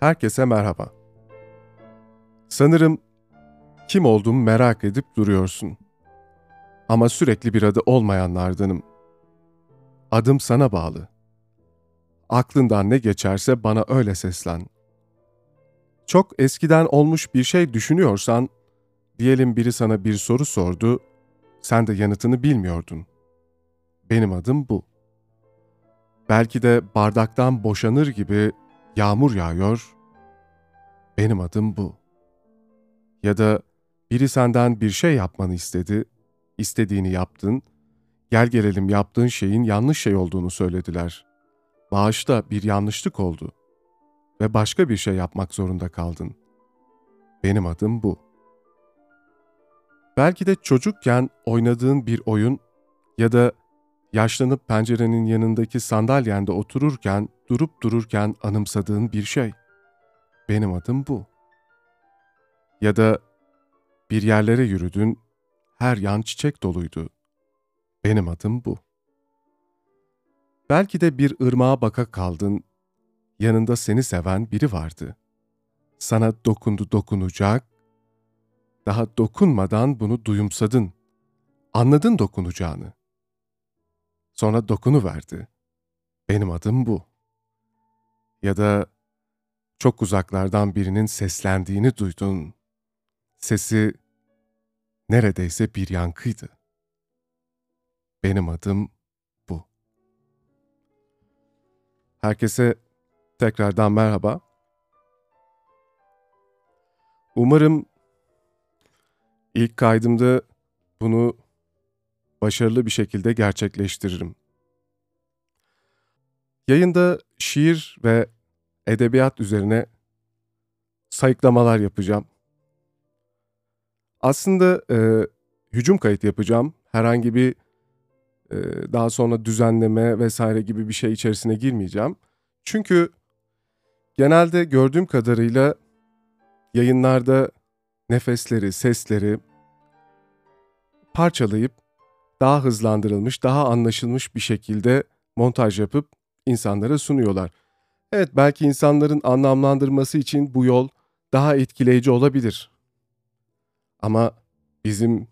Herkese merhaba. Sanırım kim olduğumu merak edip duruyorsun. Ama sürekli bir adı olmayanlardanım. Adım sana bağlı. Aklından ne geçerse bana öyle seslen. Çok eskiden olmuş bir şey düşünüyorsan, diyelim biri sana bir soru sordu, sen de yanıtını bilmiyordun. Benim adım bu. Belki de bardaktan boşanır gibi yağmur yağıyor, benim adım bu. Ya da biri senden bir şey yapmanı istedi, istediğini yaptın, gel gelelim yaptığın şeyin yanlış şey olduğunu söylediler. Bağışta bir yanlışlık oldu ve başka bir şey yapmak zorunda kaldın. Benim adım bu. Belki de çocukken oynadığın bir oyun ya da yaşlanıp pencerenin yanındaki sandalyende otururken, durup dururken anımsadığın bir şey. Benim adım bu. Ya da bir yerlere yürüdün, her yan çiçek doluydu. Benim adım bu. Belki de bir ırmağa baka kaldın, yanında seni seven biri vardı. Sana dokundu dokunacak, daha dokunmadan bunu duyumsadın. Anladın dokunacağını. Sonra dokunu verdi. Benim adım bu. Ya da çok uzaklardan birinin seslendiğini duydun. Sesi neredeyse bir yankıydı. Benim adım bu. Herkese tekrardan merhaba. Umarım ilk kaydımda bunu başarılı bir şekilde gerçekleştiririm. Yayında şiir ve edebiyat üzerine sayıklamalar yapacağım. Aslında e, hücum kayıt yapacağım. Herhangi bir e, daha sonra düzenleme vesaire gibi bir şey içerisine girmeyeceğim. Çünkü genelde gördüğüm kadarıyla yayınlarda nefesleri, sesleri parçalayıp daha hızlandırılmış, daha anlaşılmış bir şekilde montaj yapıp insanlara sunuyorlar. Evet belki insanların anlamlandırması için bu yol daha etkileyici olabilir. Ama bizim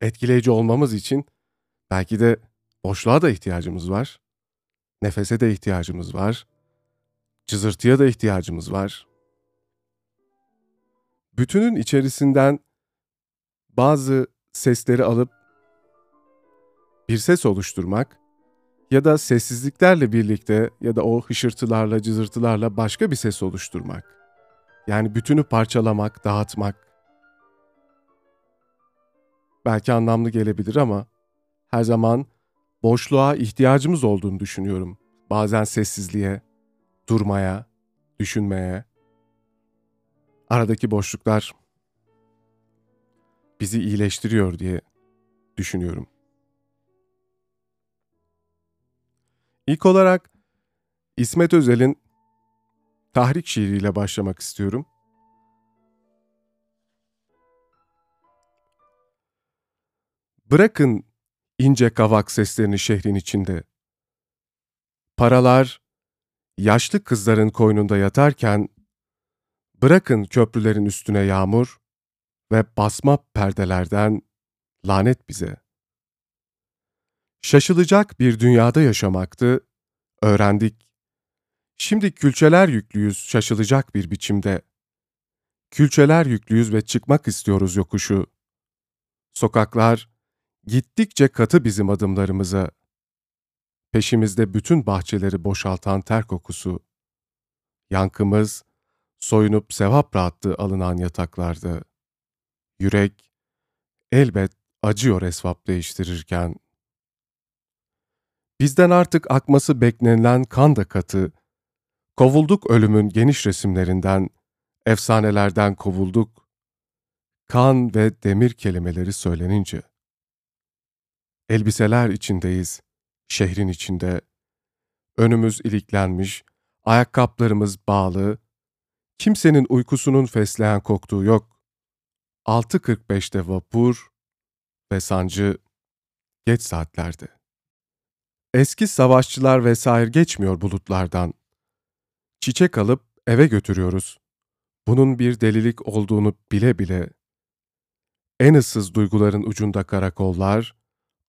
etkileyici olmamız için belki de boşluğa da ihtiyacımız var. Nefese de ihtiyacımız var. Cızırtıya da ihtiyacımız var. Bütünün içerisinden bazı sesleri alıp bir ses oluşturmak ya da sessizliklerle birlikte ya da o hışırtılarla, cızırtılarla başka bir ses oluşturmak. Yani bütünü parçalamak, dağıtmak. Belki anlamlı gelebilir ama her zaman boşluğa ihtiyacımız olduğunu düşünüyorum. Bazen sessizliğe, durmaya, düşünmeye. Aradaki boşluklar bizi iyileştiriyor diye düşünüyorum. İlk olarak İsmet Özel'in tahrik şiiriyle başlamak istiyorum. Bırakın ince kavak seslerini şehrin içinde. Paralar yaşlı kızların koynunda yatarken, bırakın köprülerin üstüne yağmur ve basma perdelerden lanet bize.'' Şaşılacak bir dünyada yaşamaktı, öğrendik. Şimdi külçeler yüklüyüz şaşılacak bir biçimde. Külçeler yüklüyüz ve çıkmak istiyoruz yokuşu. Sokaklar gittikçe katı bizim adımlarımıza. Peşimizde bütün bahçeleri boşaltan ter kokusu. Yankımız soyunup sevap rahatlığı alınan yataklarda. Yürek elbet acıyor esvap değiştirirken. Bizden artık akması beklenilen kan da katı. Kovulduk ölümün geniş resimlerinden, efsanelerden kovulduk. Kan ve demir kelimeleri söylenince. Elbiseler içindeyiz, şehrin içinde. Önümüz iliklenmiş, ayakkabılarımız bağlı. Kimsenin uykusunun fesleğen koktuğu yok. 6.45'te vapur ve sancı geç saatlerde. Eski savaşçılar vesaire geçmiyor bulutlardan. Çiçek alıp eve götürüyoruz. Bunun bir delilik olduğunu bile bile en ıssız duyguların ucunda karakollar,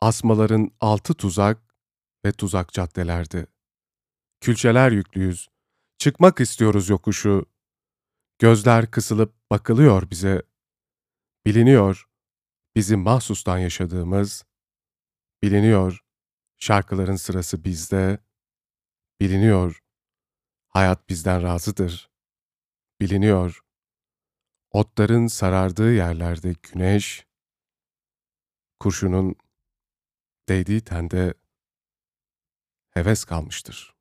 asmaların altı tuzak ve tuzak caddelerdi. Külçeler yüklüyüz, çıkmak istiyoruz yokuşu. Gözler kısılıp bakılıyor bize. Biliniyor, bizim mahsustan yaşadığımız, biliniyor, şarkıların sırası bizde, biliniyor, hayat bizden razıdır, biliniyor, otların sarardığı yerlerde güneş, kurşunun değdiği tende heves kalmıştır.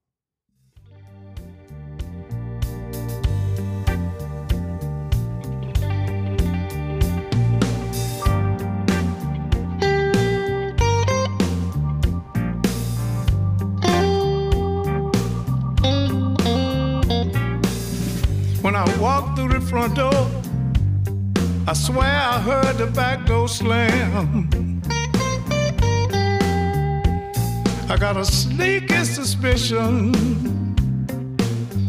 Through the front door, I swear I heard the back door slam. I got a sneaky suspicion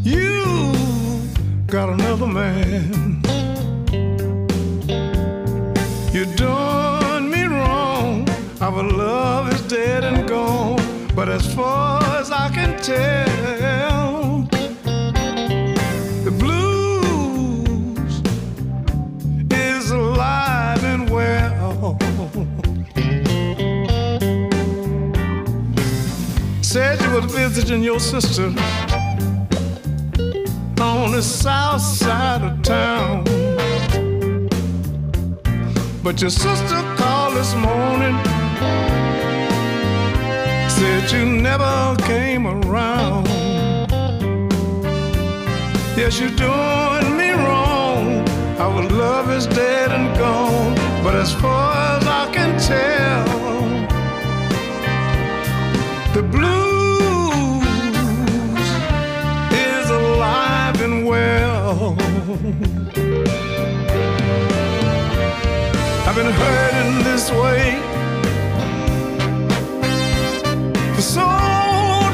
you got another man. You done me wrong. Our love is dead and gone. But as far as I can tell, Said you was visiting your sister on the south side of town. But your sister called this morning, said you never came around. Yes, you're doing me wrong. Our love is dead and gone. But as far as I can tell, the blues I've been hurting this way for so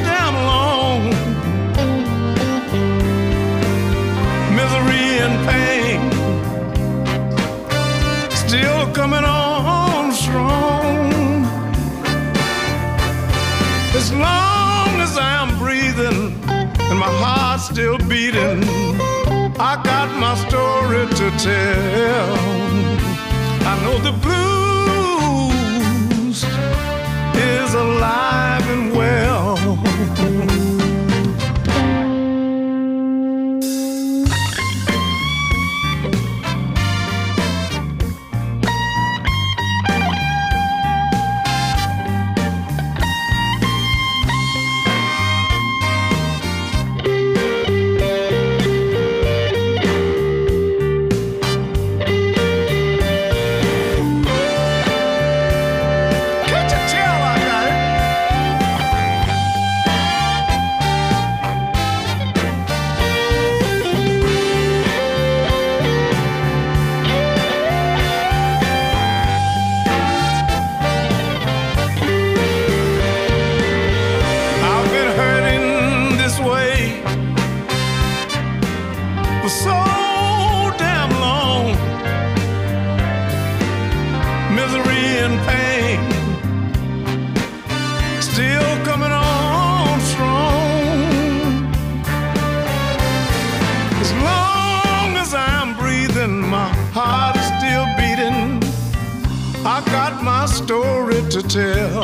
damn long. Misery and pain still coming on strong. As long as I'm breathing and my heart's still beating, story to tell. I know the blues story to tell.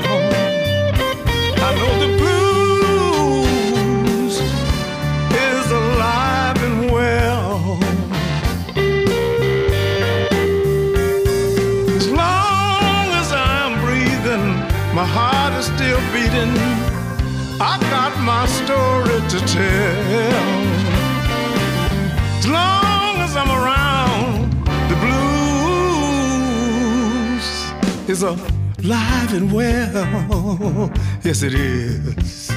I know the blues is alive and well. As long as I'm breathing, my heart is still beating. I've got my story to tell. As long as I'm around, the blues is alive and well. Yes, it is.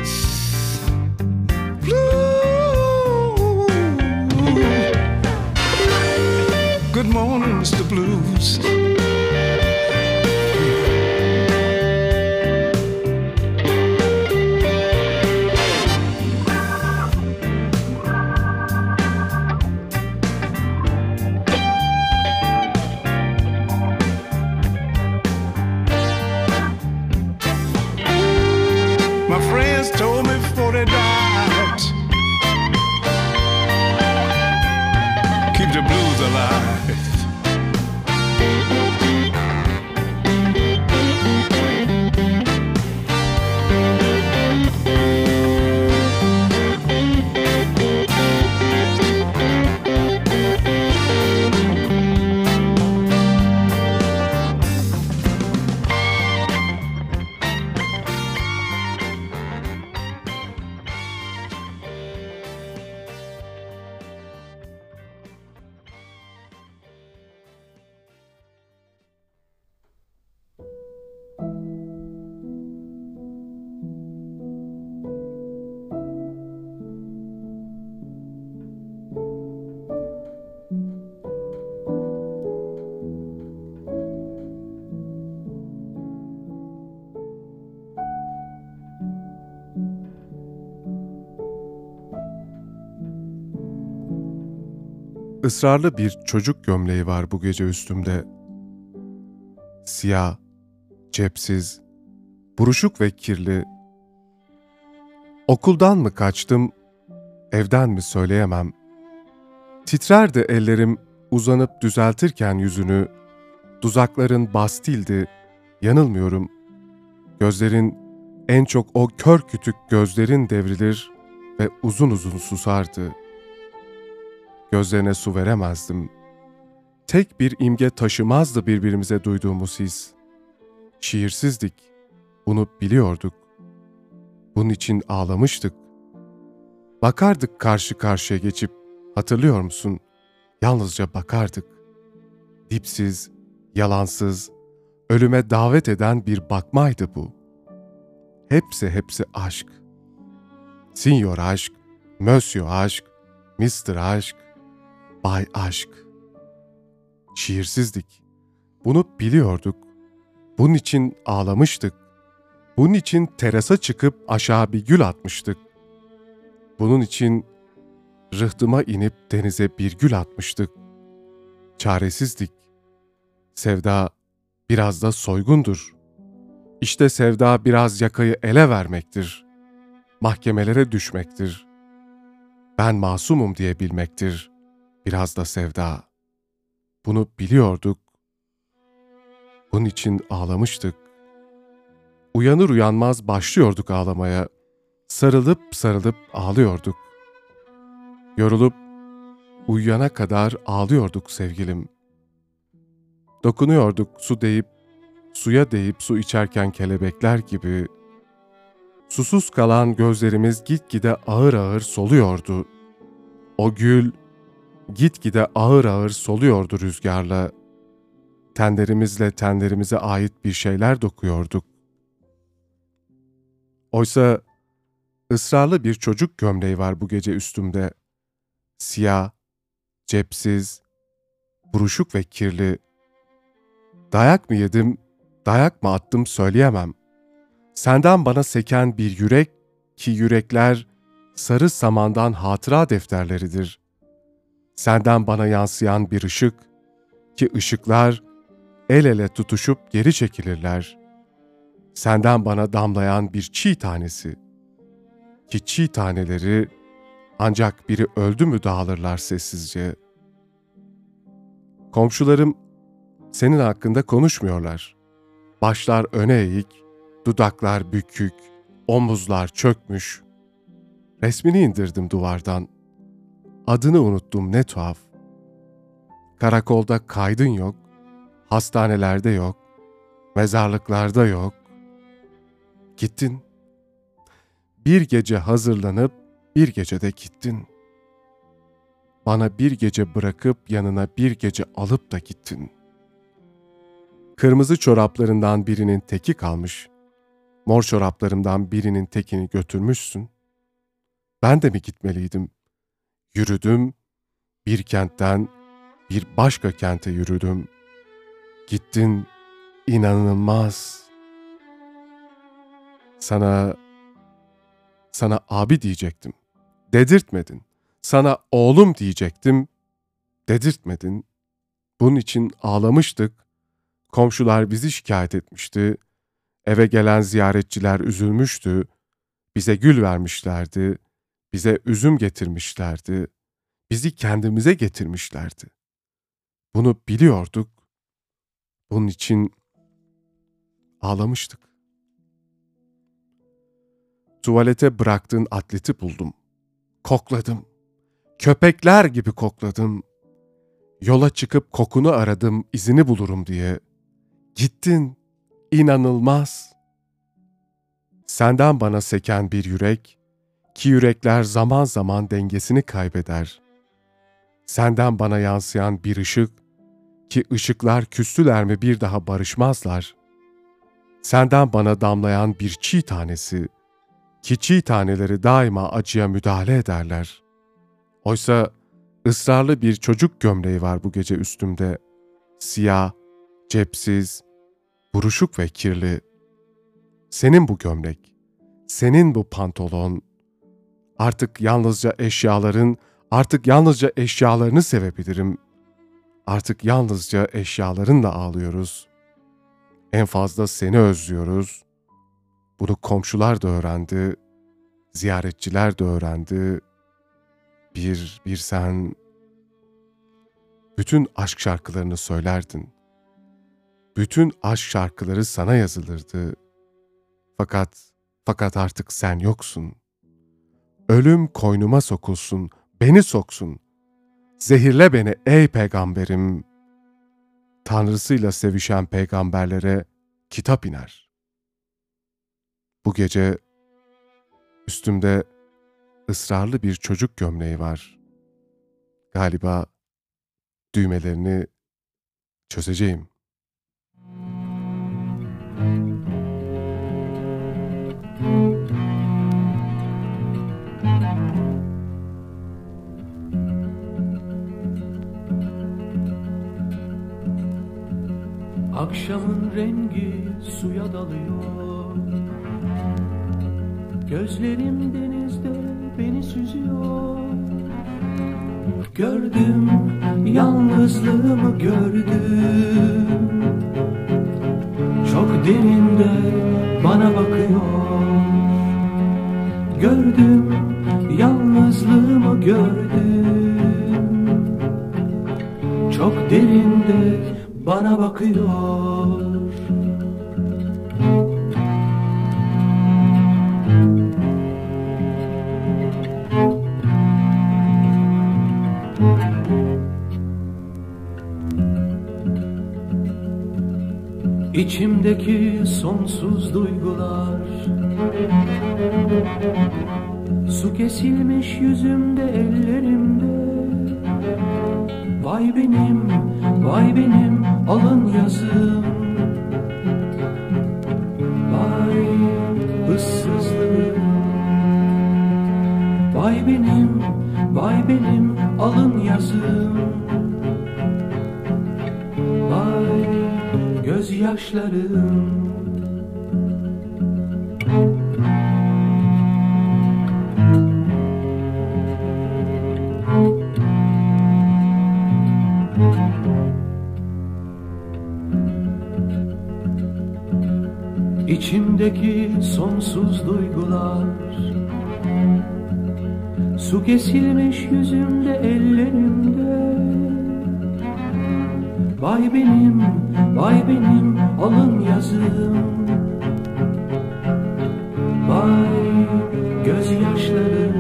Blue. Good morning, Mr. Blues. Israrlı bir çocuk gömleği var bu gece üstümde. Siyah, cepsiz, buruşuk ve kirli. Okuldan mı kaçtım, evden mi söyleyemem. Titrerdi ellerim uzanıp düzeltirken yüzünü, duzakların bastildi, yanılmıyorum. Gözlerin, en çok o kör kütük gözlerin devrilir ve uzun uzun susardı. Gözlerine su veremezdim. Tek bir imge taşımazdı birbirimize duyduğumuz his. Şiirsizdik, bunu biliyorduk. Bunun için ağlamıştık. Bakardık karşı karşıya geçip, hatırlıyor musun? Yalnızca bakardık. Dipsiz, yalansız, ölüme davet eden bir bakmaydı bu. Hepsi hepsi aşk. Sinyor aşk, Monsieur aşk, Mr. aşk, Bay aşk. Şiirsizdik. Bunu biliyorduk. Bunun için ağlamıştık. Bunun için terasa çıkıp aşağı bir gül atmıştık. Bunun için rıhtıma inip denize bir gül atmıştık. Çaresizdik. Sevda biraz da soygundur. İşte sevda biraz yakayı ele vermektir. Mahkemelere düşmektir. Ben masumum diye bilmektir. Biraz da sevda. Bunu biliyorduk. Bunun için ağlamıştık. Uyanır uyanmaz başlıyorduk ağlamaya. Sarılıp sarılıp ağlıyorduk. Yorulup uyuyana kadar ağlıyorduk sevgilim. Dokunuyorduk su deyip, suya deyip su içerken kelebekler gibi. Susuz kalan gözlerimiz gitgide ağır ağır soluyordu. O gül gitgide ağır ağır soluyordu rüzgarla. Tenlerimizle tenlerimize ait bir şeyler dokuyorduk. Oysa ısrarlı bir çocuk gömleği var bu gece üstümde. Siyah, cepsiz, buruşuk ve kirli. Dayak mı yedim, dayak mı attım söyleyemem. Senden bana seken bir yürek ki yürekler sarı samandan hatıra defterleridir. Senden bana yansıyan bir ışık ki ışıklar el ele tutuşup geri çekilirler. Senden bana damlayan bir çiğ tanesi ki çiğ taneleri ancak biri öldü mü dağılırlar sessizce. Komşularım senin hakkında konuşmuyorlar. Başlar öne eğik, dudaklar bükük, omuzlar çökmüş. Resmini indirdim duvardan. Adını unuttum ne tuhaf. Karakolda kaydın yok, hastanelerde yok, mezarlıklarda yok. Gittin. Bir gece hazırlanıp bir gecede gittin. Bana bir gece bırakıp yanına bir gece alıp da gittin. Kırmızı çoraplarından birinin teki kalmış. Mor çoraplarımdan birinin tekini götürmüşsün. Ben de mi gitmeliydim? Yürüdüm, bir kentten bir başka kente yürüdüm. Gittin, inanılmaz. Sana, sana abi diyecektim. Dedirtmedin. Sana oğlum diyecektim. Dedirtmedin. Bunun için ağlamıştık. Komşular bizi şikayet etmişti. Eve gelen ziyaretçiler üzülmüştü. Bize gül vermişlerdi. Bize üzüm getirmişlerdi. Bizi kendimize getirmişlerdi. Bunu biliyorduk. Bunun için ağlamıştık. Tuvalete bıraktığın atleti buldum. Kokladım. Köpekler gibi kokladım. Yola çıkıp kokunu aradım, izini bulurum diye. Gittin, inanılmaz. Senden bana seken bir yürek, ki yürekler zaman zaman dengesini kaybeder. Senden bana yansıyan bir ışık, ki ışıklar küstüler mi bir daha barışmazlar. Senden bana damlayan bir çiğ tanesi, ki çiğ taneleri daima acıya müdahale ederler. Oysa ısrarlı bir çocuk gömleği var bu gece üstümde. Siyah, cepsiz, buruşuk ve kirli. Senin bu gömlek, senin bu pantolon, artık yalnızca eşyaların Artık yalnızca eşyalarını sevebilirim. Artık yalnızca eşyalarınla ağlıyoruz. En fazla seni özlüyoruz. Bunu komşular da öğrendi, ziyaretçiler de öğrendi. Bir, bir sen bütün aşk şarkılarını söylerdin. Bütün aşk şarkıları sana yazılırdı. Fakat, fakat artık sen yoksun. Ölüm koynuma sokulsun, beni soksun. Zehirle beni ey peygamberim. Tanrısıyla sevişen peygamberlere kitap iner. Bu gece üstümde ısrarlı bir çocuk gömleği var. Galiba düğmelerini çözeceğim. Akşamın rengi suya dalıyor. Gözlerim denizde beni süzüyor. Gördüm, yalnızlığımı gördüm. Çok derinde bana bakıyor. Gördüm, yalnızlığımı gördüm. Çok derinde bana bakıyor. İçimdeki sonsuz duygular Su kesilmiş yüzümde ellerimde. Vay benim, vay benim alın yazım Vay ıssızlığım Vay benim, vay benim alın yazım Vay gözyaşlarım Su kesilmiş yüzümde ellerimde. Vay benim, vay benim alın yazım. Vay gözyaşlarım.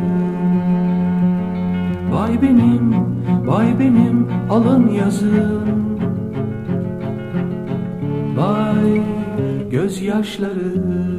Vay benim, vay benim alın yazım. Vay gözyaşlarım